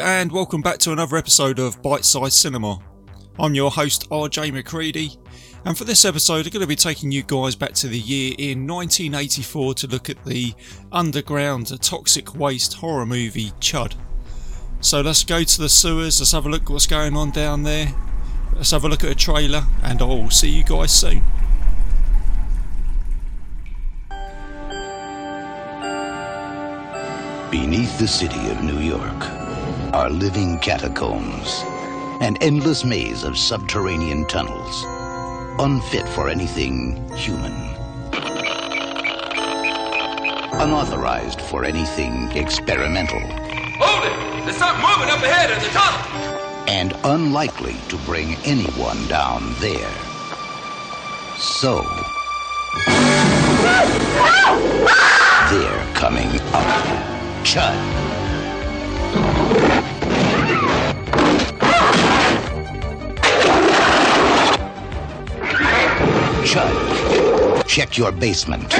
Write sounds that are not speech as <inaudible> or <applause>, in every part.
And welcome back to another episode of Bite Size Cinema. I'm your host, RJ McCready, and for this episode, I'm going to be taking you guys back to the year in 1984 to look at the underground toxic waste horror movie Chud. So let's go to the sewers, let's have a look at what's going on down there, let's have a look at a trailer, and I'll see you guys soon. Beneath the city of New York are living catacombs, an endless maze of subterranean tunnels, unfit for anything human. Unauthorized for anything experimental. Hold it! There's something moving up ahead in the tunnel! And unlikely to bring anyone down there. So. Ah! Ah! They're coming up. Chud. Check your basement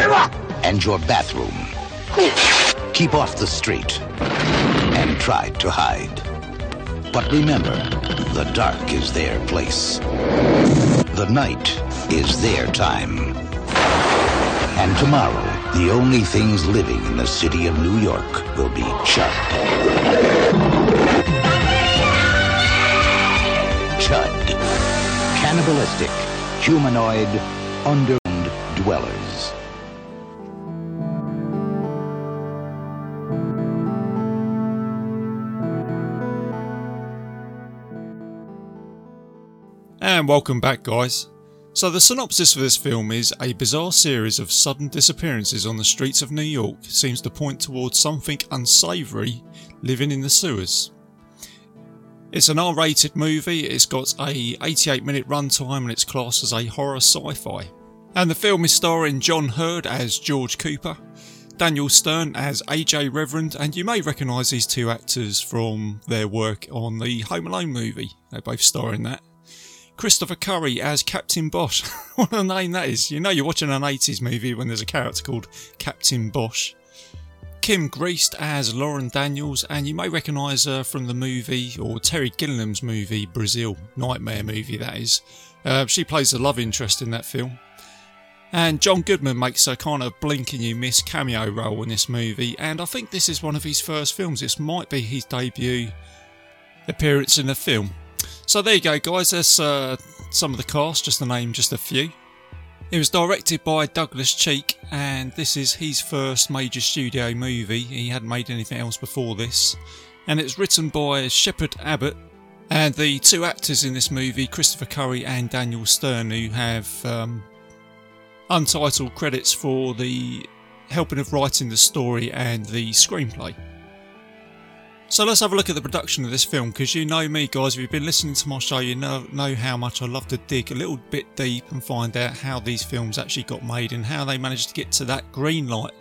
and your bathroom. Keep off the street and try to hide. But remember, the dark is their place. The night is their time. And tomorrow, the only things living in the city of New York will be Chud. Chud. Cannibalistic, humanoid, underground dwellers. And welcome back, guys. So, the synopsis for this film is a bizarre series of sudden disappearances on the streets of New York seems to point towards something unsavoury living in the sewers. It's an R rated movie, it's got a 88 minute runtime and it's classed as a horror sci fi. And the film is starring John Heard as George Cooper, Daniel Stern as AJ Reverend, and you may recognise these two actors from their work on the Home Alone movie. They both star in that. Christopher Curry as Captain Bosch. <laughs> what a name that is. You know you're watching an 80s movie when there's a character called Captain Bosch. Kim Greist as Lauren Daniels, and you may recognise her from the movie, or Terry Gilliam's movie, Brazil, Nightmare movie that is. Uh, she plays the love interest in that film. And John Goodman makes a kind of blink and you miss cameo role in this movie, and I think this is one of his first films. This might be his debut appearance in a film. So there you go, guys. That's uh, some of the cast, just to name just a few. It was directed by Douglas Cheek, and this is his first major studio movie. He hadn't made anything else before this. And it's written by Shepard Abbott, and the two actors in this movie, Christopher Curry and Daniel Stern, who have um, untitled credits for the helping of writing the story and the screenplay. So let's have a look at the production of this film because you know me, guys. If you've been listening to my show, you know know how much I love to dig a little bit deep and find out how these films actually got made and how they managed to get to that green light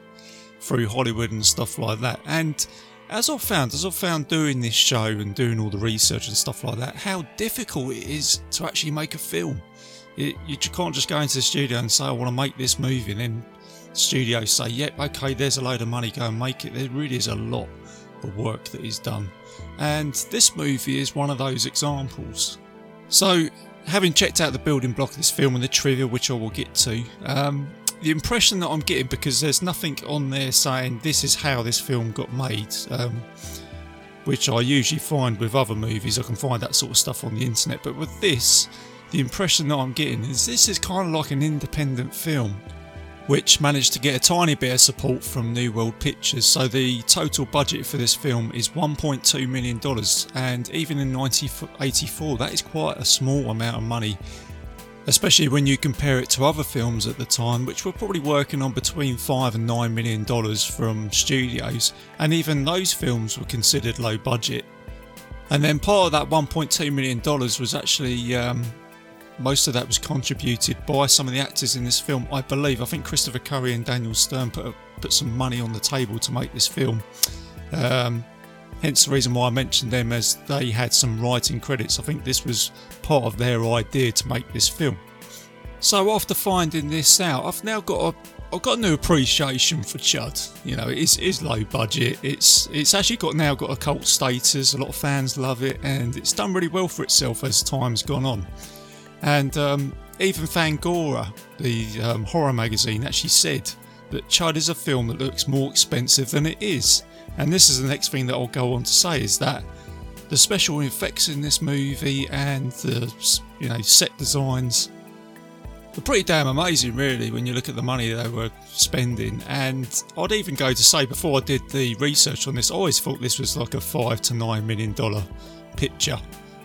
through Hollywood and stuff like that. And as I've found, as I've found doing this show and doing all the research and stuff like that, how difficult it is to actually make a film. It, you can't just go into the studio and say, I want to make this movie, and then studio say, yep, okay, there's a load of money, go and make it. There really is a lot of work that is done. And this movie is one of those examples. So, having checked out the building block of this film and the trivia, which I will get to, um, the impression that I'm getting because there's nothing on there saying this is how this film got made, um, which I usually find with other movies. I can find that sort of stuff on the internet, but with this, the impression that I'm getting is this is kind of like an independent film which managed to get a tiny bit of support from New World Pictures. So the total budget for this film is $1.2 million, and even in 1984, that is quite a small amount of money, especially when you compare it to other films at the time, which were probably working on between 5 and 9 million dollars from studios, and even those films were considered low budget. And then part of that $1.2 million was actually um, most of that was contributed by some of the actors in this film, I believe. I think Christopher Curry and Daniel Stern put, a, put some money on the table to make this film. Um, hence the reason why I mentioned them as they had some writing credits. I think this was part of their idea to make this film. So after finding this out, I've now got a I've got a new appreciation for Chud. You know, it is, it is low budget. It's it's actually got now got a cult status. A lot of fans love it, and it's done really well for itself as time's gone on. And um, even Fangoria, the um, horror magazine, actually said that Chud is a film that looks more expensive than it is. And this is the next thing that I'll go on to say is that the special effects in this movie and the you know set designs are pretty damn amazing, really, when you look at the money they were spending. And I'd even go to say, before I did the research on this, I always thought this was like a five to nine million dollar picture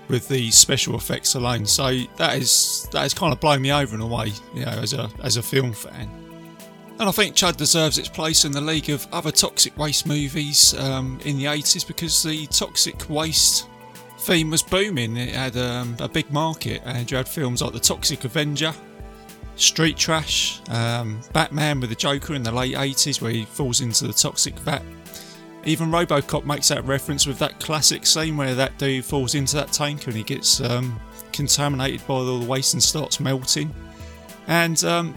with the special effects alone. So that is that has kind of blown me over in a way, you know, as a as a film fan. And I think Chud deserves its place in the league of other toxic waste movies um, in the 80s because the toxic waste theme was booming. It had um, a big market, and you had films like The Toxic Avenger, Street Trash, um, Batman with the Joker in the late 80s, where he falls into the toxic vat. Even Robocop makes that reference with that classic scene where that dude falls into that tank and he gets um, contaminated by all the waste and starts melting. And um,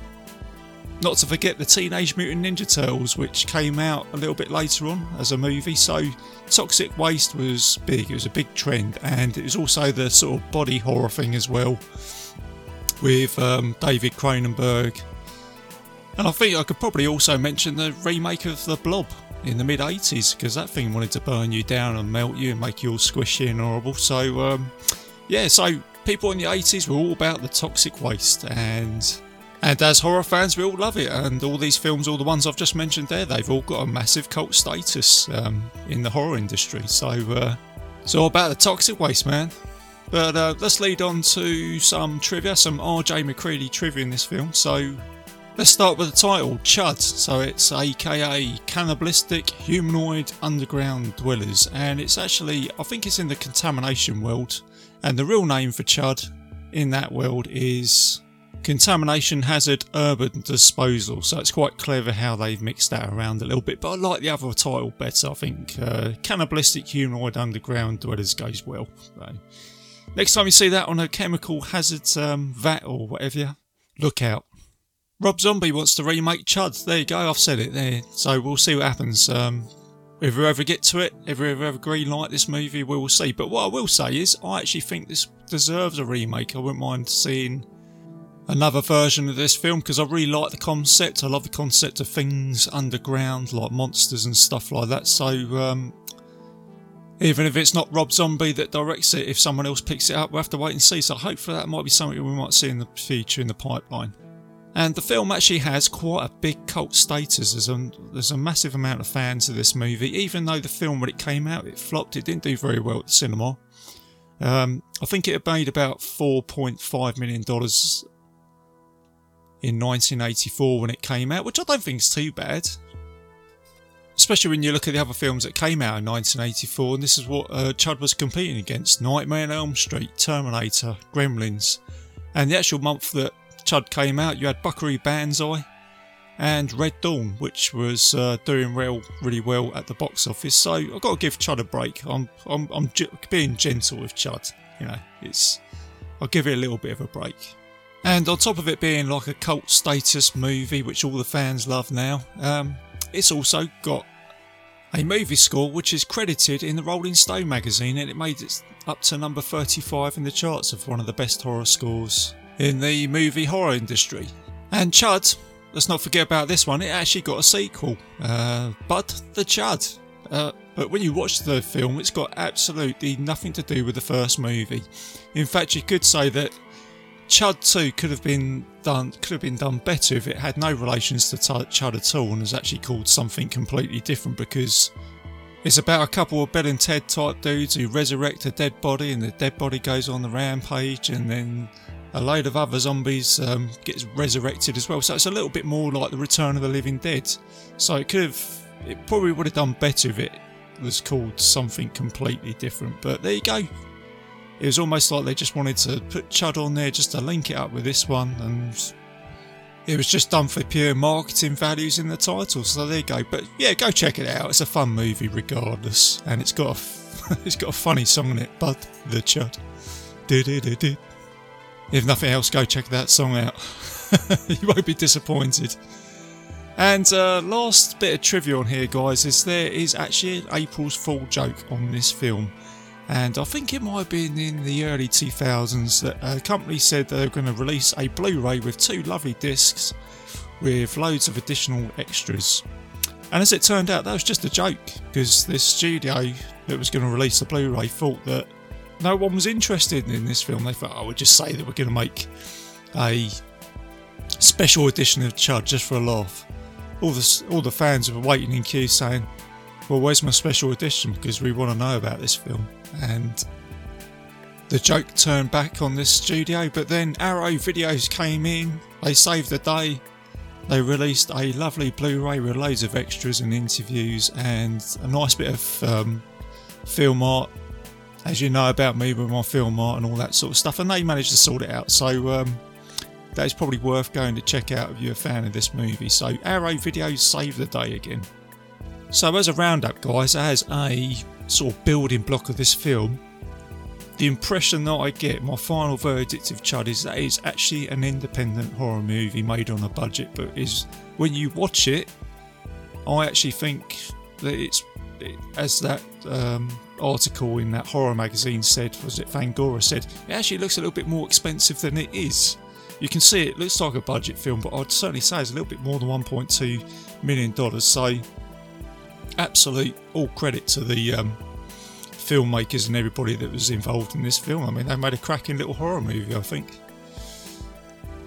not to forget the Teenage Mutant Ninja Turtles, which came out a little bit later on as a movie. So, toxic waste was big, it was a big trend, and it was also the sort of body horror thing as well with um, David Cronenberg. And I think I could probably also mention the remake of The Blob in the mid 80s because that thing wanted to burn you down and melt you and make you all squishy and horrible. So, um, yeah, so people in the 80s were all about the toxic waste and. And as horror fans, we all love it. And all these films, all the ones I've just mentioned there, they've all got a massive cult status um, in the horror industry. So uh, all about the toxic waste, man. But uh, let's lead on to some trivia, some RJ McCready trivia in this film. So let's start with the title, Chud. So it's aka Cannibalistic Humanoid Underground Dwellers. And it's actually, I think it's in the contamination world. And the real name for Chud in that world is Contamination Hazard Urban Disposal. So it's quite clever how they've mixed that around a little bit. But I like the other title better. I think uh, Cannibalistic Humanoid Underground Dwellers goes well. So, next time you see that on a chemical hazards um, vat or whatever, look out. Rob Zombie wants to remake Chud. There you go, I've said it there. So we'll see what happens. Um, if we ever get to it, if we ever green light this movie, we will see. But what I will say is, I actually think this deserves a remake. I wouldn't mind seeing another version of this film because I really like the concept. I love the concept of things underground, like monsters and stuff like that. So, um, even if it's not Rob Zombie that directs it, if someone else picks it up, we'll have to wait and see. So, hopefully, that might be something we might see in the future in the pipeline. And the film actually has quite a big cult status. There's a, there's a massive amount of fans of this movie. Even though the film, when it came out, it flopped, it didn't do very well at the cinema. Um, I think it made about $4.5 million in 1984 when it came out, which I don't think is too bad. Especially when you look at the other films that came out in 1984, and this is what uh, Chud was competing against Nightmare on Elm Street, Terminator, Gremlins. And the actual month that Chud came out, you had Buckaroo Banzai and Red Dawn, which was uh, doing real, really well at the box office. So I've got to give Chud a break. I'm, I'm, I'm being gentle with Chud. You know, it's I'll give it a little bit of a break. And on top of it being like a cult status movie, which all the fans love now, um, it's also got a movie score which is credited in the Rolling Stone magazine and it made it up to number 35 in the charts of one of the best horror scores in the movie horror industry. And Chud, let's not forget about this one, it actually got a sequel, uh, Bud the Chud. Uh, but when you watch the film, it's got absolutely nothing to do with the first movie. In fact, you could say that Chud 2 could have been done could have been done better if it had no relations to Chud at all and was actually called something completely different because it's about a couple of Bill and Ted type dudes who resurrect a dead body and the dead body goes on the rampage and then a load of other zombies um, gets resurrected as well. So it's a little bit more like the Return of the Living Dead. So it could have, it probably would have done better if it was called something completely different. But there you go it was almost like they just wanted to put Chud on there just to link it up with this one, and it was just done for pure marketing values in the title. So there you go. But yeah, go check it out. It's a fun movie regardless, and it's got a <laughs> it's got a funny song in it. Bud the Chud. If nothing else, go check that song out. <laughs> you won't be disappointed. And uh, last bit of trivia on here, guys, is there is actually an April's Fool joke on this film. And I think it might have been in the early 2000s that a company said they were going to release a Blu ray with two lovely discs with loads of additional extras. And as it turned out, that was just a joke because this studio that was going to release the Blu ray thought that no one was interested in this film. They thought, oh, we'll just say that we're going to make a special edition of Chud just for a laugh. All the, all the fans were waiting in queue saying, well, where's my special edition? Because we want to know about this film. And the joke turned back on this studio, but then Arrow Videos came in, they saved the day. They released a lovely Blu ray with loads of extras and interviews and a nice bit of um, film art as you know about me with my film art and all that sort of stuff, and they managed to sort it out. So um, that is probably worth going to check out if you're a fan of this movie. So Arrow Videos saved the day again. So as a roundup, guys, as a sort of building block of this film, the impression that I get, my final verdict of Chud is that it's actually an independent horror movie made on a budget, but is when you watch it, I actually think that it's as that um, article in that horror magazine said, was it Fangoria said, it actually looks a little bit more expensive than it is. You can see it looks like a budget film, but I'd certainly say it's a little bit more than 1.2 million dollars. So, absolute all credit to the um, filmmakers and everybody that was involved in this film. I mean, they made a cracking little horror movie, I think.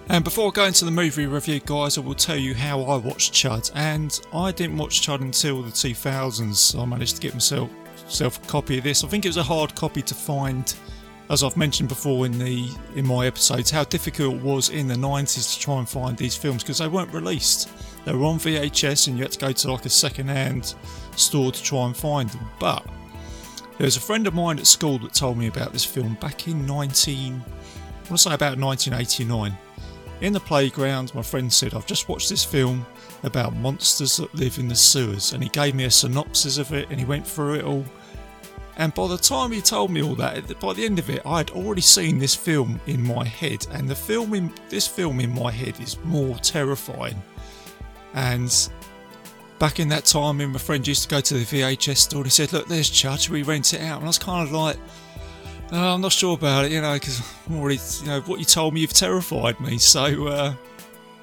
And before I go into the movie review, guys, I will tell you how I watched Chud. And I didn't watch Chud until the 2000s. I managed to get myself self a copy of this. I think it was a hard copy to find, as I've mentioned before in the in my episodes, how difficult it was in the 90s to try and find these films because they weren't released. They were on VHS and you had to go to like a second-hand store to try and find them. But there was a friend of mine at school that told me about this film back in 19, I want to say about 1989. In the playground, my friend said, I've just watched this film about monsters that live in the sewers, and he gave me a synopsis of it and he went through it all. And by the time he told me all that, by the end of it, I had already seen this film in my head, and the film in this film in my head is more terrifying. And back in that time, me and my friend used to go to the VHS store. And he said, "Look, there's Chud. We rent it out." And I was kind of like, "I'm not sure about it, you know, because already, you know, what you told me, you've terrified me." So uh,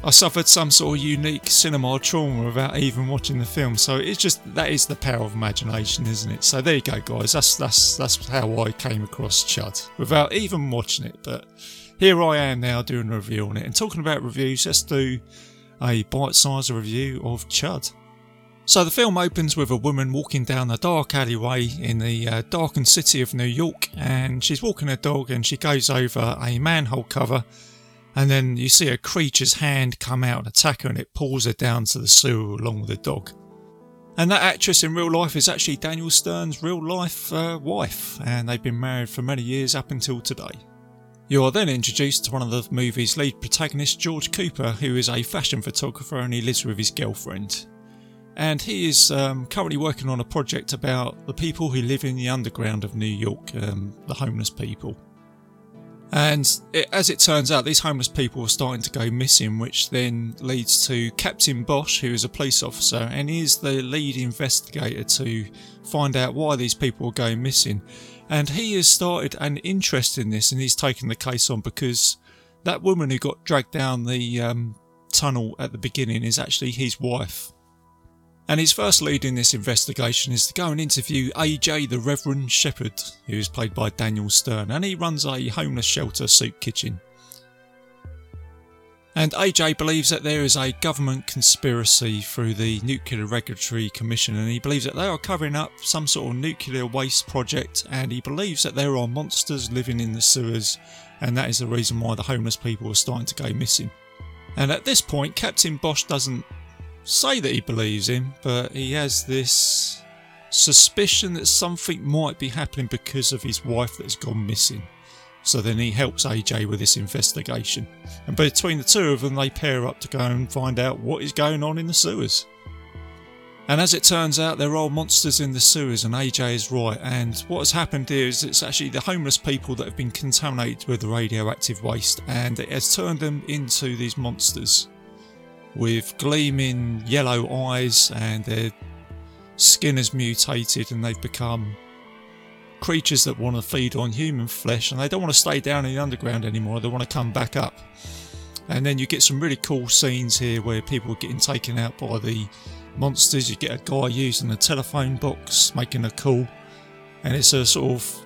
I suffered some sort of unique cinema trauma without even watching the film. So it's just that is the power of imagination, isn't it? So there you go, guys. That's that's that's how I came across Chud without even watching it. But here I am now doing a review on it. And talking about reviews, let's do a bite-sized review of Chud. So the film opens with a woman walking down a dark alleyway in the uh, darkened city of New York, and she's walking her dog, and she goes over a manhole cover and then you see a creature's hand come out and attack her and it pulls her down to the sewer along with the dog. And that actress in real life is actually Daniel Stern's real life uh, wife, and they've been married for many years up until today. You are then introduced to one of the movie's lead protagonists, George Cooper, who is a fashion photographer and he lives with his girlfriend. And he is um, currently working on a project about the people who live in the underground of New York, um, the homeless people. And it, as it turns out, these homeless people are starting to go missing, which then leads to Captain Bosch, who is a police officer and is the lead investigator to find out why these people are going missing. And he has started an interest in this and he's taken the case on because that woman who got dragged down the um, tunnel at the beginning is actually his wife. And his first lead in this investigation is to go and interview AJ the Reverend Shepherd, who is played by Daniel Stern, and he runs a homeless shelter soup kitchen. And AJ believes that there is a government conspiracy through the Nuclear Regulatory Commission, and he believes that they are covering up some sort of nuclear waste project, and he believes that there are monsters living in the sewers, and that is the reason why the homeless people are starting to go missing. And at this point, Captain Bosch doesn't say that he believes him, but he has this suspicion that something might be happening because of his wife that has gone missing. So then he helps AJ with this investigation. And between the two of them, they pair up to go and find out what is going on in the sewers. And as it turns out, there are monsters in the sewers, and AJ is right. And what has happened here is it's actually the homeless people that have been contaminated with the radioactive waste, and it has turned them into these monsters. With gleaming yellow eyes, and their skin has mutated and they've become creatures that want to feed on human flesh and they don't want to stay down in the underground anymore, they want to come back up. And then you get some really cool scenes here where people are getting taken out by the monsters. You get a guy using a telephone box making a call, and it's a sort of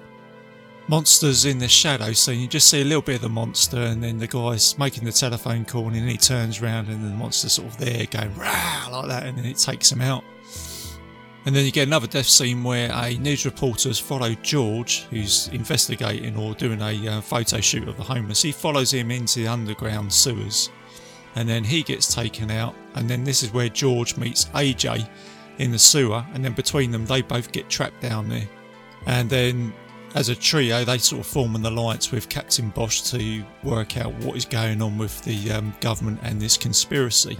monsters in the shadow scene. You just see a little bit of the monster, and then the guy's making the telephone call, and then he turns around, and the monster's sort of there going rah like that, and then it takes him out. And then you get another death scene where a news reporter has followed George, who's investigating or doing a uh, photo shoot of the homeless. He follows him into the underground sewers, and then he gets taken out. And then this is where George meets AJ in the sewer, and then between them, they both get trapped down there. And then as a trio, they sort of form an alliance with Captain Bosch to work out what is going on with the um, government and this conspiracy.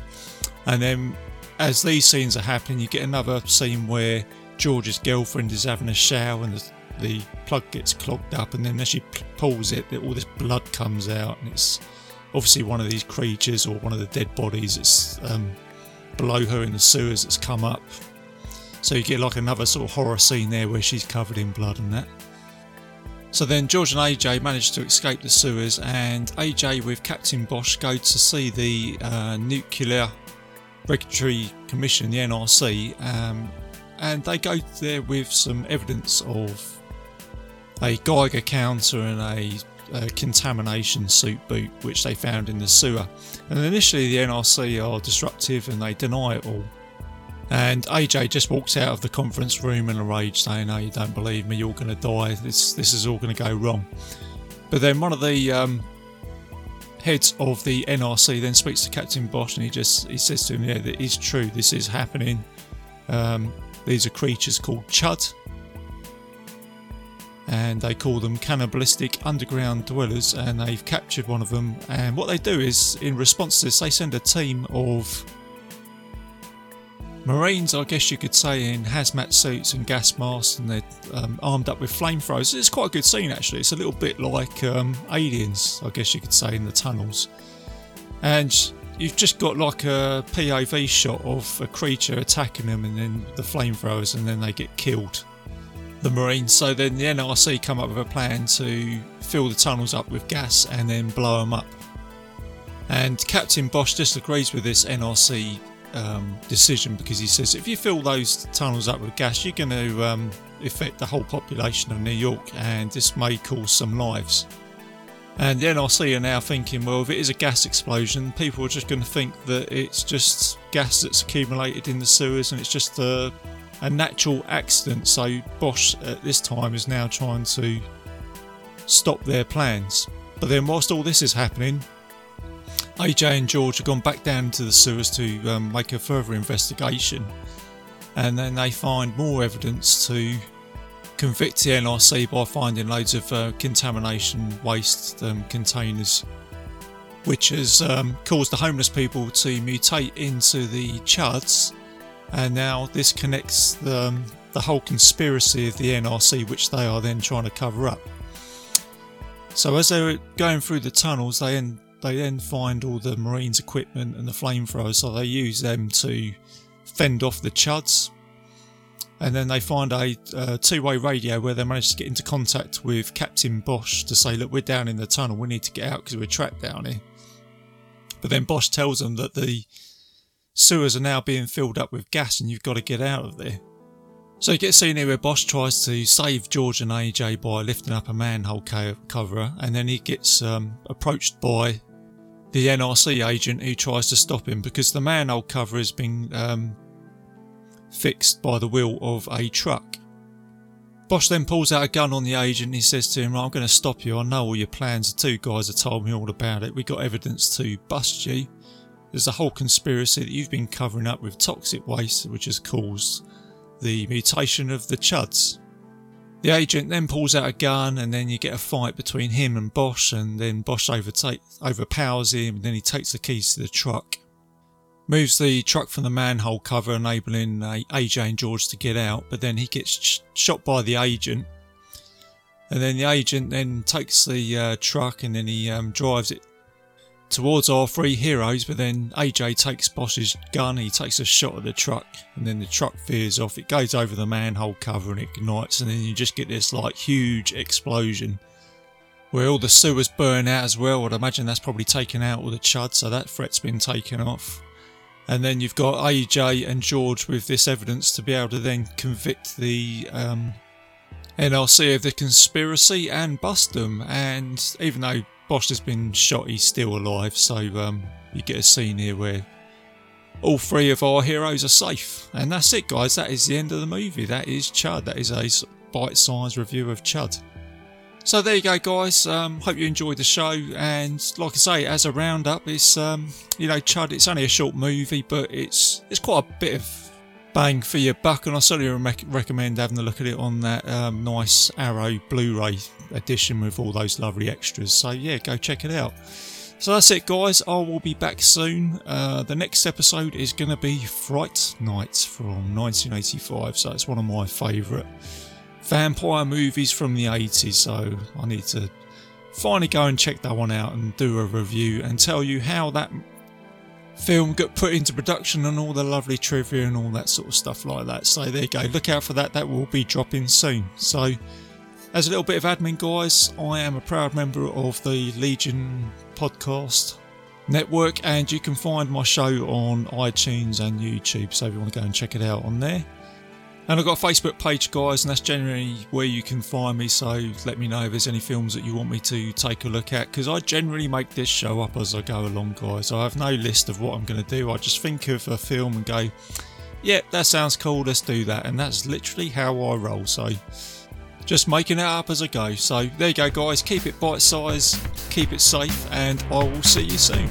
And then, as these scenes are happening, you get another scene where George's girlfriend is having a shower and the, the plug gets clogged up, and then as she pulls it, all this blood comes out, and it's obviously one of these creatures or one of the dead bodies that's um, below her in the sewers that's come up. So you get like another sort of horror scene there where she's covered in blood and that. So then George and AJ manage to escape the sewers, and AJ with Captain Bosch go to see the uh, Nuclear Regulatory Commission, the NRC, um, and they go there with some evidence of a Geiger counter and a, a, contamination suit boot which they found in the sewer. And initially, the NRC are disruptive and they deny it all. And AJ just walks out of the conference room in a rage, saying, "No, you don't believe me. You're going to die. This this is all going to go wrong." But then one of the um, heads of the NRC then speaks to Captain Bosch, and he just he says to him, "Yeah, that is true. This is happening. Um, these are creatures called Chud." And they call them cannibalistic underground dwellers, and they've captured one of them. And what they do is, in response to this, they send a team of Marines, I guess you could say, in hazmat suits and gas masks, and they're um, armed up with flamethrowers. It's quite a good scene, actually. It's a little bit like um, Aliens, I guess you could say, in the tunnels. And you've just got like a POV shot of a creature attacking them, and then the flamethrowers, and then they get killed. The Marines. So then the NRC come up with a plan to fill the tunnels up with gas and then blow them up. And Captain Bosch disagrees with this NRC um, decision because he says if you fill those tunnels up with gas, you're going to um, affect the whole population of New York, and this may cause some lives. And then the NRC are now thinking, well, if it is a gas explosion, people are just going to think that it's just gas that's accumulated in the sewers and it's just a, a natural accident. So Bosch at this time is now trying to stop their plans. But then, whilst all this is happening, AJ and George have gone back down to the sewers to um, make a further investigation, and then they find more evidence to convict the NRC by finding loads of uh, contamination waste um, containers, which has um, caused the homeless people to mutate into the chuds, and now this connects the, um, the whole conspiracy of the NRC, which they are then trying to cover up. So as they're going through the tunnels, they end they then find all the Marines' equipment and the flamethrowers, so they use them to fend off the Chuds. And then they find a, a two way radio where they manage to get into contact with Captain Bosch to say, Look, we're down in the tunnel, we need to get out because we're trapped down here. But then Bosch tells them that the sewers are now being filled up with gas and you've got to get out of there. So you get seen here where Bosch tries to save George and AJ by lifting up a manhole cover, and then he gets um, approached by the NRC agent who tries to stop him because the manhole cover has been um, fixed by the wheel of a truck. Bosch then pulls out a gun on the agent and he says to him, I'm going to stop you. I know all your plans. The two guys have told me all about it. We got evidence to bust you. There's a whole conspiracy that you've been covering up with toxic waste, which has caused the mutation of the Chuds. The agent then pulls out a gun, and then you get a fight between him and Bosch, and then Bosch overtake, overpowers him, and then he takes the keys to the truck, moves the truck from the manhole cover, enabling uh, AJ and George to get out, but then he gets sh- shot by the agent, and then the agent then takes the uh, truck and then he um, drives it towards our three heroes, but then AJ takes Bosch's gun, he takes a shot at the truck, and then the truck veers off. It goes over the manhole cover and ignites, and then you just get this like huge explosion where all the sewers burn out as well. I'd imagine that's probably taken out all the chud, so that threat's been taken off. And then you've got AJ and George with this evidence to be able to then convict the um, NRC of the conspiracy and bust them. And even though Bosch has been shot, he's still alive. So um, you get a scene here where all three of our heroes are safe. And that's it, guys. That is the end of the movie. That is Chud. That is a bite sized review of Chud. So there you go, guys. Um, hope you enjoyed the show. And like I say, as a roundup, it's um, you know, Chud. It's only a short movie, but it's it's quite a bit of bang for your buck, and I certainly re- recommend having a look at it on that um, nice Arrow Blu-ray edition with all those lovely extras. So yeah, go check it out. So that's it, guys. I will be back soon. Uh, the next episode is going to be Fright Night from 1985. So it's one of my favourite vampire movies from the 80s. So I need to finally go and check that one out and do a review and tell you how that film got put into production and all the lovely trivia and all that sort of stuff like that. So there you go. Look out for that. That will be dropping soon. So as a little bit of admin, guys, I am a proud member of the Legion podcast network and you can find my show on iTunes and YouTube. So if you want to go and check it out on there. And I've got a Facebook page, guys, and that's generally where you can find me. So let me know if there's any films that you want me to take a look at, because I generally make this show up as I go along, guys. I have no list of what I'm going to do. I just think of a film and go, yeah, that sounds cool, let's do that. And that's literally how I roll. So just making it up as I go. So there you go, guys. Keep it bite size, keep it safe, and I will see you soon.